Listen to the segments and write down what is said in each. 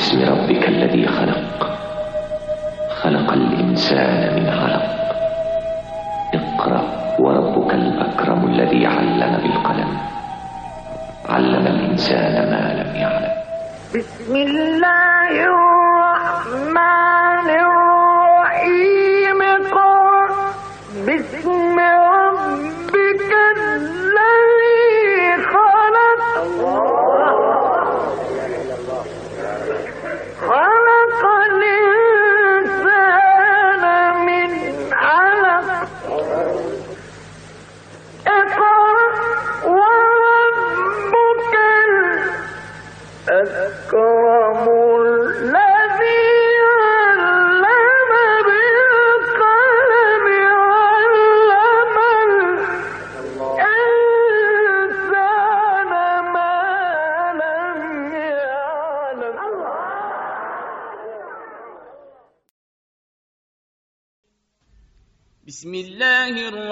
باسم ربك الذي خلق. خلق الإنسان من علق. اقرأ وربك الأكرم الذي علم بالقلم. علم الإنسان ما لم يعلم. بسم الله الرحمن الرحيم. قل بسم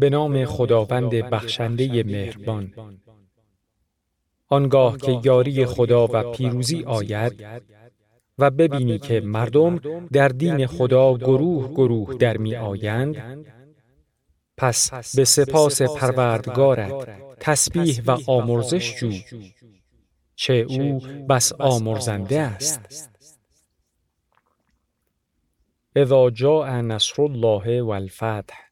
به نام خداوند بخشنده مهربان. آنگاه که یاری خدا و پیروزی آید و ببینی که مردم در دین خدا گروه گروه در می آیند پس به سپاس پروردگارت تسبیح و آمرزش جو چه او بس آمرزنده است. اذا جاء نصر الله والفتح.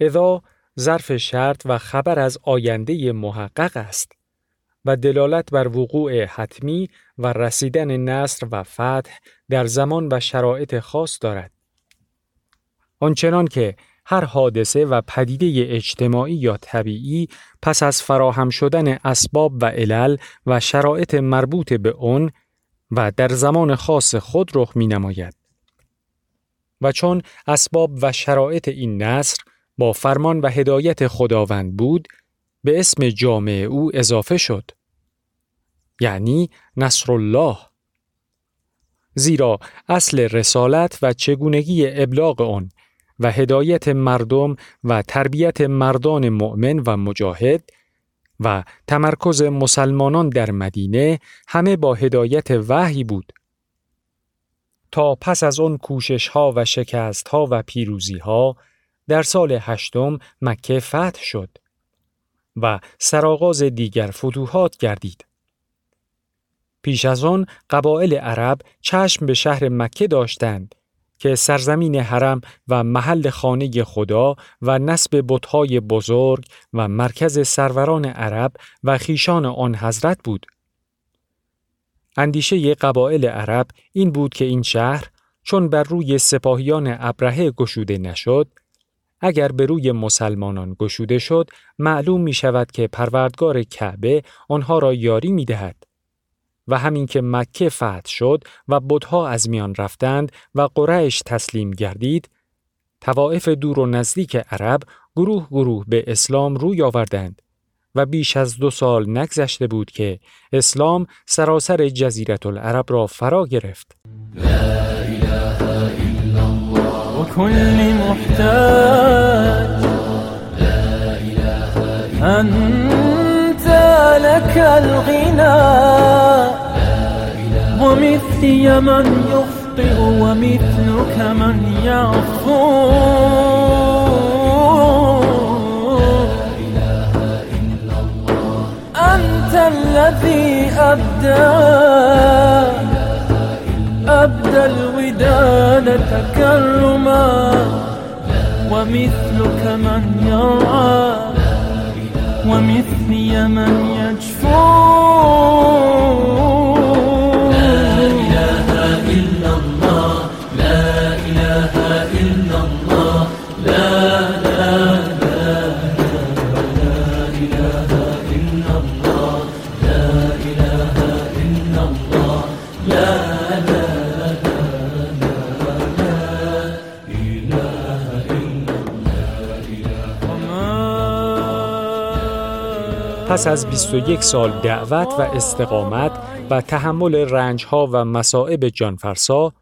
اذا ظرف شرط و خبر از آینده محقق است و دلالت بر وقوع حتمی و رسیدن نصر و فتح در زمان و شرایط خاص دارد. آنچنان که هر حادثه و پدیده اجتماعی یا طبیعی پس از فراهم شدن اسباب و علل و شرایط مربوط به اون و در زمان خاص خود رخ می نماید. و چون اسباب و شرایط این نصر با فرمان و هدایت خداوند بود به اسم جامع او اضافه شد. یعنی نصر الله زیرا اصل رسالت و چگونگی ابلاغ آن و هدایت مردم و تربیت مردان مؤمن و مجاهد و تمرکز مسلمانان در مدینه همه با هدایت وحی بود. تا پس از آن کوشش ها و شکست ها و پیروزی ها در سال هشتم مکه فتح شد و سرآغاز دیگر فتوحات گردید. پیش از آن قبایل عرب چشم به شهر مکه داشتند که سرزمین حرم و محل خانه خدا و نسب بتهای بزرگ و مرکز سروران عرب و خیشان آن حضرت بود. اندیشه قبایل عرب این بود که این شهر چون بر روی سپاهیان ابرهه گشوده نشد اگر به روی مسلمانان گشوده شد معلوم می شود که پروردگار کعبه آنها را یاری می دهد. و همین که مکه فتح شد و بودها از میان رفتند و قریش تسلیم گردید توائف دور و نزدیک عرب گروه گروه به اسلام روی آوردند و بیش از دو سال نگذشته بود که اسلام سراسر جزیرت العرب را فرا گرفت وكل محتاج. أنت لك الغنى. ومثلي من يخطئ ومثلك من يعفو. أنت الذي أبدى. أبدى الوداد تكرما ومثلك من يرعى ومثلي من يجفو. لا پس از 21 سال دعوت و استقامت و تحمل رنجها و مصائب جانفرسا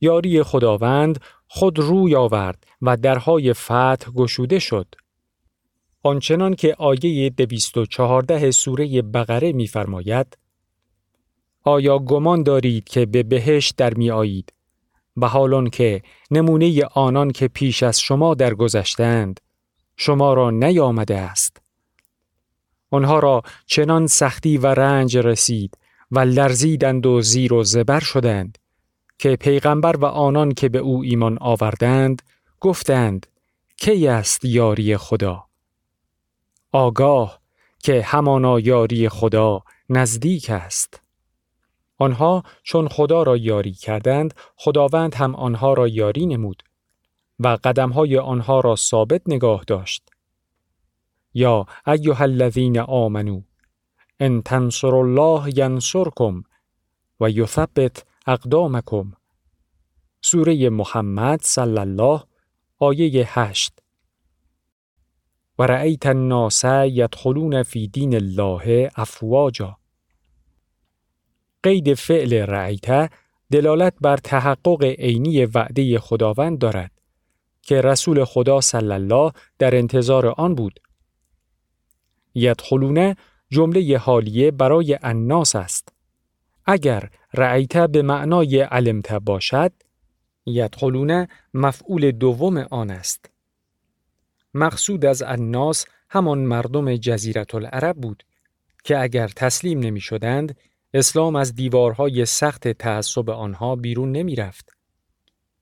یاری خداوند خود روی آورد و درهای فتح گشوده شد. آنچنان که آیه 214 سوره بقره می‌فرماید آیا گمان دارید که به بهشت در می آیید و حالان که نمونه آنان که پیش از شما درگذشتند شما را نیامده است آنها را چنان سختی و رنج رسید و لرزیدند و زیر و زبر شدند که پیغمبر و آنان که به او ایمان آوردند گفتند کی است یاری خدا؟ آگاه که همانا یاری خدا نزدیک است. آنها چون خدا را یاری کردند خداوند هم آنها را یاری نمود و قدمهای آنها را ثابت نگاه داشت. یا ایها الذین آمنو ان تنصر الله ینصرکم و یثبت اقدامکم. سوره محمد صلی الله آیه هشت. و رأیت الناس یدخلون فی دین الله افواجا. قید فعل رأیت دلالت بر تحقق عینی وعده خداوند دارد که رسول خدا صلی الله در انتظار آن بود. یدخلون جمله حالیه برای الناس است اگر رأیت به معنای علمت باشد یدخلون مفعول دوم آن است مقصود از الناس همان مردم جزیرت العرب بود که اگر تسلیم نمی شدند اسلام از دیوارهای سخت تعصب آنها بیرون نمی رفت.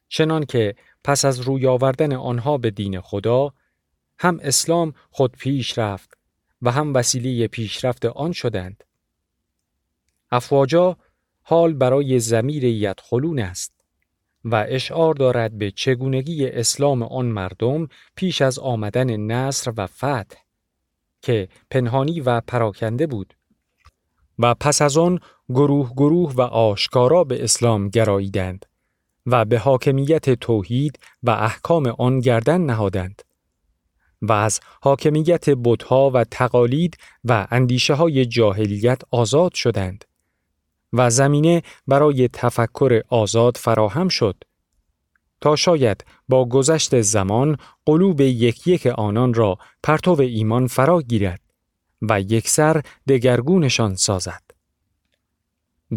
چنان که پس از روی آوردن آنها به دین خدا هم اسلام خود پیش رفت و هم وسیله پیشرفت آن شدند. افواجا حال برای زمیر یدخلون است و اشعار دارد به چگونگی اسلام آن مردم پیش از آمدن نصر و فتح که پنهانی و پراکنده بود. و پس از آن گروه گروه و آشکارا به اسلام گراییدند و به حاکمیت توحید و احکام آن گردن نهادند و از حاکمیت بتها و تقالید و اندیشه های جاهلیت آزاد شدند و زمینه برای تفکر آزاد فراهم شد تا شاید با گذشت زمان قلوب یک یک آنان را پرتو ایمان فرا گیرد و یکسر دگرگونشان سازد.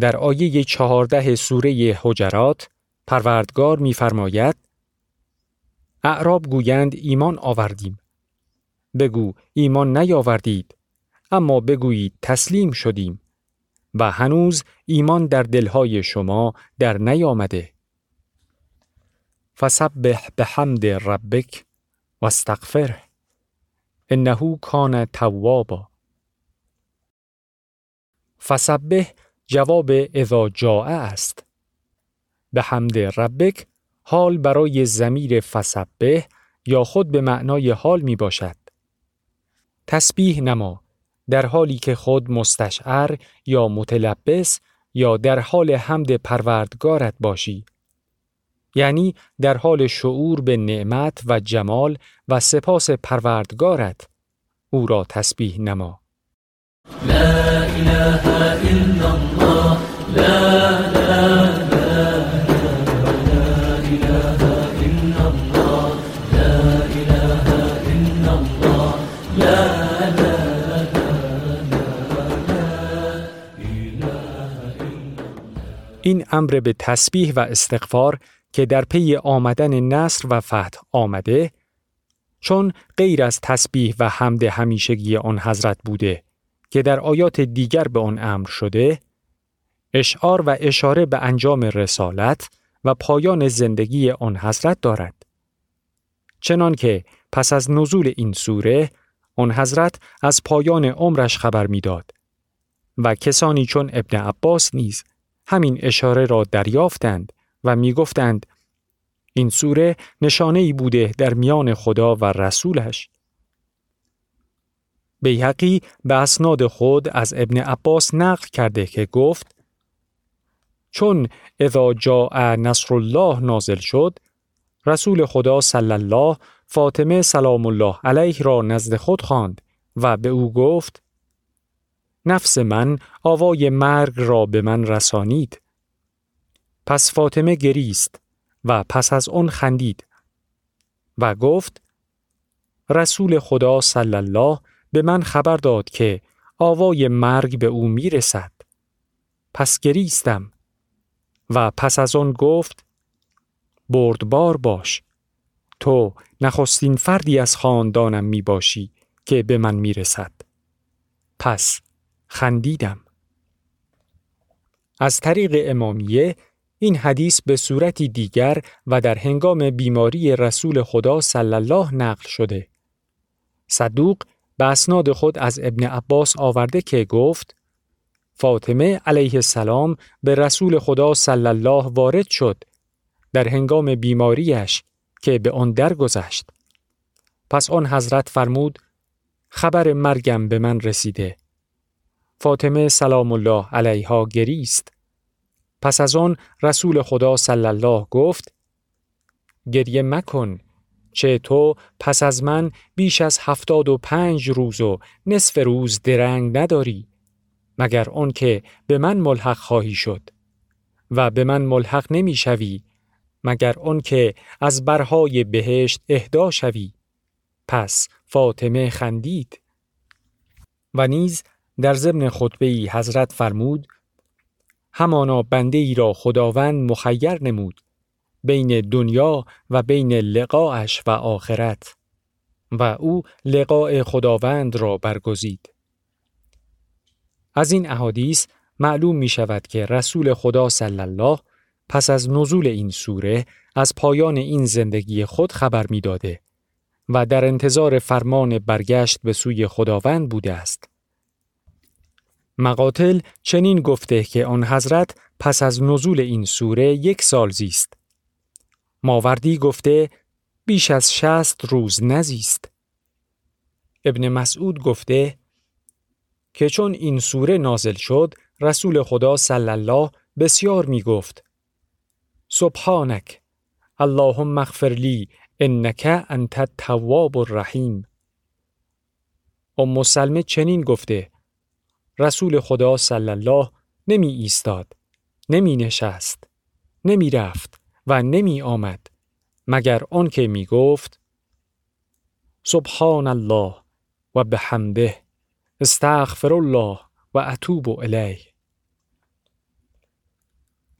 در آیه چهارده سوره حجرات پروردگار می‌فرماید اعراب گویند ایمان آوردیم بگو ایمان نیاوردید. اما بگویید تسلیم شدیم. و هنوز ایمان در دلهای شما در نیامده. فسبح بحمد ربک و استغفره. انه کان توابا. فسبه جواب اذا جاء است. به حمد ربک حال برای زمیر فسبه یا خود به معنای حال می باشد. تسبیح نما در حالی که خود مستشعر یا متلبس یا در حال حمد پروردگارت باشی. یعنی در حال شعور به نعمت و جمال و سپاس پروردگارت او را تسبیح نما. لا إله إلا امر به تسبیح و استغفار که در پی آمدن نصر و فتح آمده چون غیر از تسبیح و حمد همیشگی آن حضرت بوده که در آیات دیگر به آن امر شده اشعار و اشاره به انجام رسالت و پایان زندگی آن حضرت دارد. چنان که پس از نزول این سوره آن حضرت از پایان عمرش خبر می‌داد و کسانی چون ابن عباس نیز همین اشاره را دریافتند و می‌گفتند این سوره نشانه ای بوده در میان خدا و رسولش. بیهقی به اسناد خود از ابن عباس نقل کرده که گفت چون اذا جاء نصر الله نازل شد رسول خدا صلی الله فاطمه سلام الله علیه را نزد خود خواند و به او گفت نفس من آوای مرگ را به من رسانید. پس فاطمه گریست و پس از آن خندید و گفت رسول خدا صلی الله به من خبر داد که آوای مرگ به او می‌رسد. پس گریستم و پس از آن گفت بردبار باش تو نخستین فردی از خاندانم می باشی که به من می رسد. پس خندیدم. از طریق امامیه این حدیث به صورتی دیگر و در هنگام بیماری رسول خدا صلی الله نقل شده. صدوق به اسناد خود از ابن عباس آورده که گفت فاطمه علیه السلام به رسول خدا صلی الله وارد شد در هنگام بیماریش که به آن درگذشت. پس آن حضرت فرمود خبر مرگم به من رسیده. فاطمه سلام الله علیها گریست. پس از آن رسول خدا صلی الله گفت گریه مکن چه تو پس از من بیش از هفتاد و پنج روز و نصف روز درنگ نداری مگر آن که به من ملحق خواهی شد و به من ملحق نمی شوی مگر آن که از برهای بهشت اهدا شوی پس فاطمه خندید و نیز در ضمن خطبه ای حضرت فرمود همانا بنده ای را خداوند مخیر نمود بین دنیا و بین لقاش و آخرت و او لقاء خداوند را برگزید. از این احادیث معلوم می شود که رسول خدا صلی الله پس از نزول این سوره از پایان این زندگی خود خبر می داده و در انتظار فرمان برگشت به سوی خداوند بوده است. مقاتل چنین گفته که آن حضرت پس از نزول این سوره یک سال زیست. ماوردی گفته بیش از شست روز نزیست. ابن مسعود گفته که چون این سوره نازل شد رسول خدا صلی الله بسیار می گفت سبحانک اللهم اغفر لی انک انت التواب الرحیم ام سلمه چنین گفته رسول خدا صلی الله نمی ایستاد نمی نشست نمی رفت و نمی آمد مگر آنکه می گفت سبحان الله و بحمده استغفر الله و اتوب الیه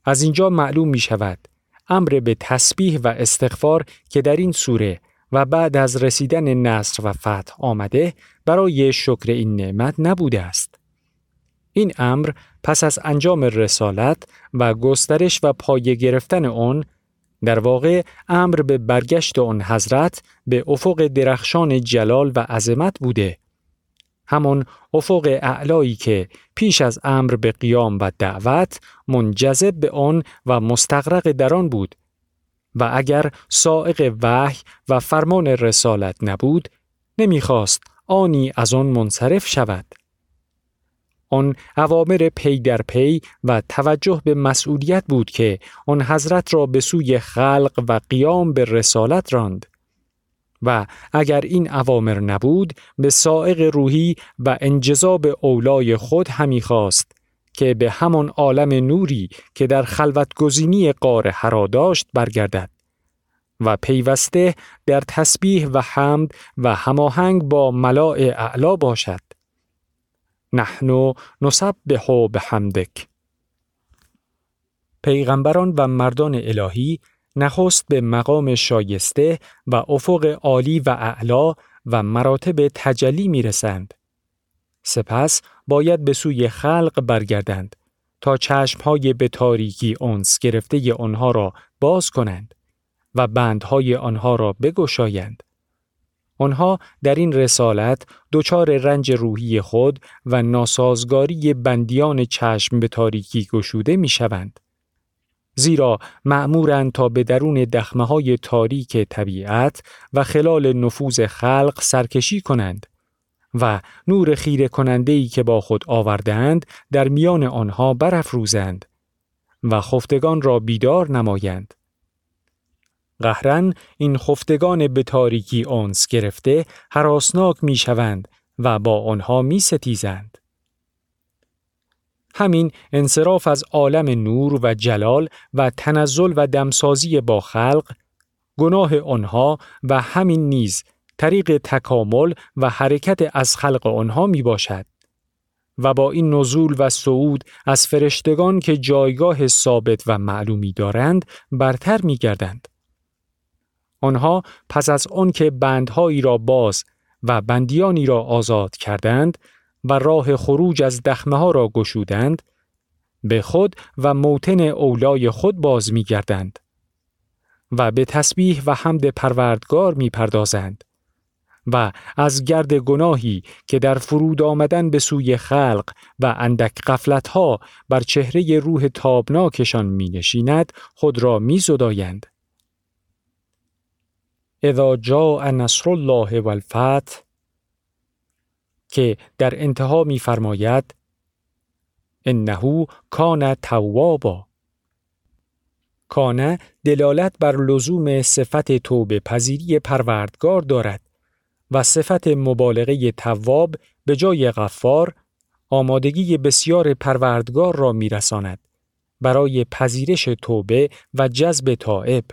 از اینجا معلوم می شود امر به تسبیح و استغفار که در این سوره و بعد از رسیدن نصر و فتح آمده برای شکر این نعمت نبوده است. این امر پس از انجام رسالت و گسترش و پایه گرفتن آن در واقع امر به برگشت آن حضرت به افق درخشان جلال و عظمت بوده. همان افق اعلایی که پیش از امر به قیام و دعوت منجذب به آن و مستقرق در آن بود و اگر سائق وحی و فرمان رسالت نبود نمی‌خواست آنی از آن منصرف شود. آن اوامر پی در پی و توجه به مسئولیت بود که آن حضرت را به سوی خلق و قیام به رسالت راند. و اگر این اوامر نبود به سائق روحی و انجذاب اولای خود همی خواست که به همان عالم نوری که در خلوت گزینی غار حرا داشت برگردد. و پیوسته در تسبیح و حمد و هماهنگ با ملاع اعلا باشد. نحنو نسبح بحمدک پیغمبران و مردان الهی نخست به مقام شایسته و افق عالی و اعلا و مراتب تجلی می رسند. سپس باید به سوی خلق برگردند تا چشمهای به تاریکی اونس گرفته آنها را باز کنند و بندهای آنها را بگشایند. آنها در این رسالت دچار رنج روحی خود و ناسازگاری بندیان چشم به تاریکی گشوده می شوند. زیرا معمورند تا به درون دخمه های تاریک طبیعت و خلال نفوذ خلق سرکشی کنند و نور خیره کننده ای که با خود آوردند در میان آنها برافروزند و خفتگان را بیدار نمایند. قهرن این خفتگان به تاریکی آنس گرفته حراسناک می شوند و با آنها می ستیزند. همین انصراف از عالم نور و جلال و تنزل و دمسازی با خلق گناه آنها و همین نیز طریق تکامل و حرکت از خلق آنها می باشد. و با این نزول و صعود از فرشتگان که جایگاه ثابت و معلومی دارند برتر می گردند. آنها پس از آن که بندهایی را باز و بندیانی را آزاد کردند و راه خروج از دخمه ها را گشودند به خود و موتن اولای خود باز می گردند و به تسبیح و حمد پروردگار می پردازند و از گرد گناهی که در فرود آمدن به سوی خلق و اندک ها بر چهره روح تابناکشان می نشیند خود را می زدایند. اذا جاء نصر الله والفتح که در انتها میفرماید انه کان توابا. کانه دلالت بر لزوم صفت توبه پذیری پروردگار دارد و صفت مبالغه تواب به جای غفار آمادگی بسیار پروردگار را میرساند برای پذیرش توبه و جذب تائب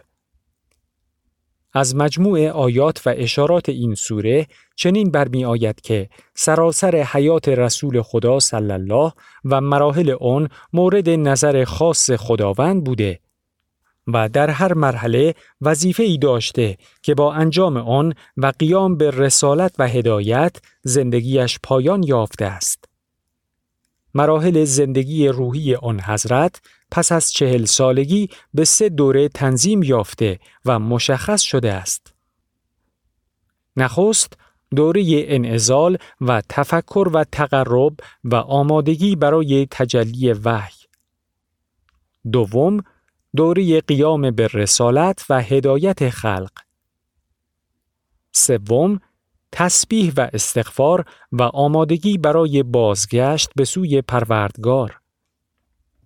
از مجموع آیات و اشارات این سوره چنین برمی آید که سراسر حیات رسول خدا صلی الله و مراحل آن مورد نظر خاص خداوند بوده و در هر مرحله وظیفه ای داشته که با انجام آن و قیام به رسالت و هدایت زندگیش پایان یافته است. مراحل زندگی روحی آن حضرت پس از چهل سالگی به سه دوره تنظیم یافته و مشخص شده است. نخست دوره انعزال و تفکر و تقرب و آمادگی برای تجلی وحی. دوم دوره قیام به رسالت و هدایت خلق. سوم تسبیح و استغفار و آمادگی برای بازگشت به سوی پروردگار.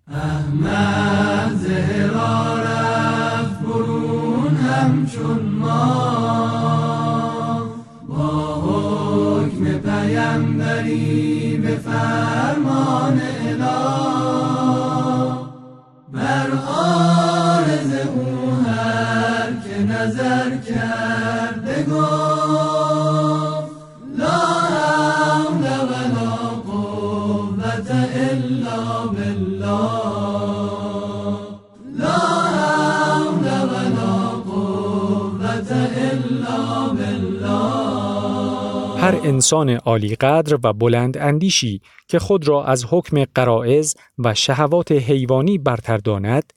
احمد زهرا رفت برون همچون ما. با حکم پیمبری به فرمان اله بر آرز او هر که نظر کرده گفت. هر انسان عالی قدر و بلند اندیشی که خود را از حکم قرائز و شهوات حیوانی برتر داند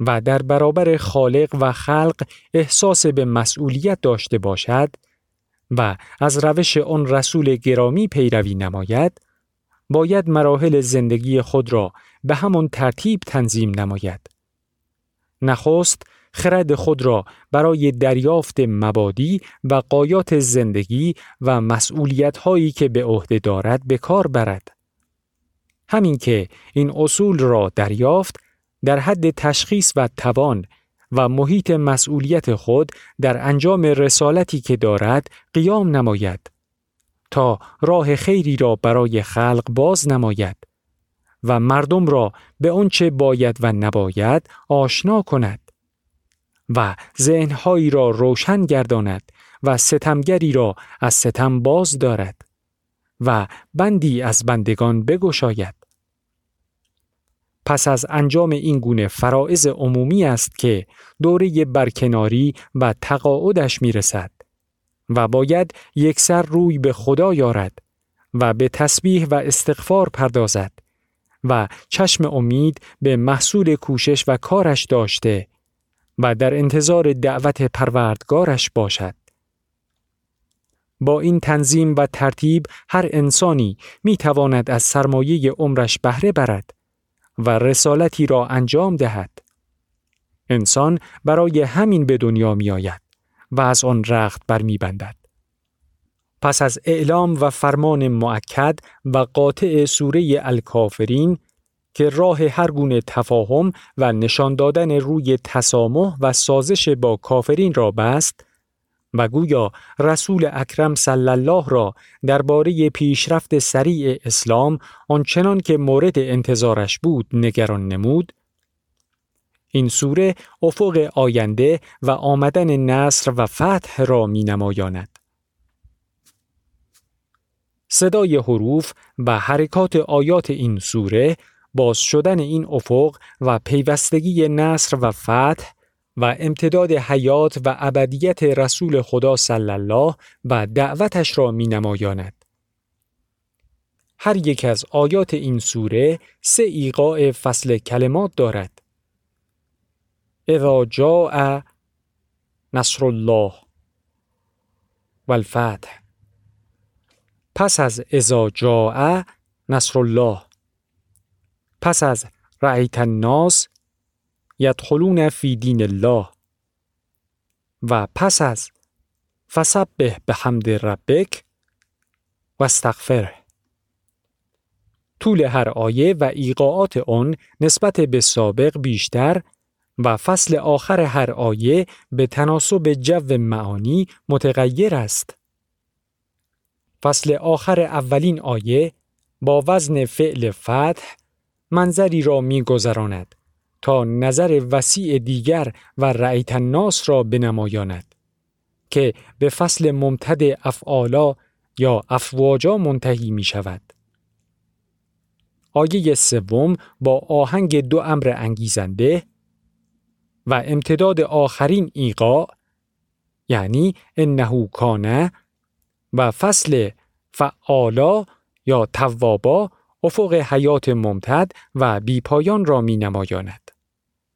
و در برابر خالق و خلق احساس به مسئولیت داشته باشد و از روش آن رسول گرامی پیروی نماید باید مراحل زندگی خود را به همان ترتیب تنظیم نماید. نخست خرد خود را برای دریافت مبادی و قایات زندگی و مسئولیت هایی که به عهده دارد به کار برد. همین که این اصول را دریافت در حد تشخیص و توان و محیط مسئولیت خود در انجام رسالتی که دارد قیام نماید تا راه خیری را برای خلق باز نماید و مردم را به آنچه باید و نباید آشنا کند و ذهنهایی را روشن گرداند و ستمگری را از ستم باز دارد و بندی از بندگان بگشاید. پس از انجام این گونه فرائض عمومی است که دوره برکناری و تقاعدش می رسد و باید یک سر روی به خدا یارد و به تسبیح و استغفار پردازد و چشم امید به محصول کوشش و کارش داشته و در انتظار دعوت پروردگارش باشد. با این تنظیم و ترتیب هر انسانی می تواند از سرمایه عمرش بهره برد و رسالتی را انجام دهد. انسان برای همین به دنیا می آید و از آن رخت بر می بندد. پس از اعلام و فرمان معکد و قاطع سوره الکافرین که راه هر گونه تفاهم و نشان دادن روی تسامح و سازش با کافرین را بست و گویا رسول اکرم صلی الله را درباره پیشرفت سریع اسلام آنچنان که مورد انتظارش بود نگران نمود این سوره افق آینده و آمدن نصر و فتح را می نمایاند. صدای حروف و حرکات آیات این سوره باز شدن این افق و پیوستگی نصر و فتح و امتداد حیات و ابدیت رسول خدا صلی الله و دعوتش را می نمایاند. هر یک از آیات این سوره سه ایقاع فصل کلمات دارد. اذا جاء نصر الله والفتح پس از اذا جاء نصر الله پس از رأیت الناس یدخلون فی دین الله و پس از فسبح به حمد ربک و استغفر طول هر آیه و ایقاعات آن نسبت به سابق بیشتر و فصل آخر هر آیه به تناسب جو معانی متغیر است. فصل آخر اولین آیه با وزن فعل فتح منظری را می گذراند تا نظر وسیع دیگر و رأیت الناس را بنمایاند که به فصل ممتد افعالا یا افواجا منتهی می شود. آیه سوم با آهنگ دو امر انگیزنده و امتداد آخرین ایقا یعنی انهو کانه و فصل فعالا یا توابا افق حیات ممتد و بیپایان را می نمایاند.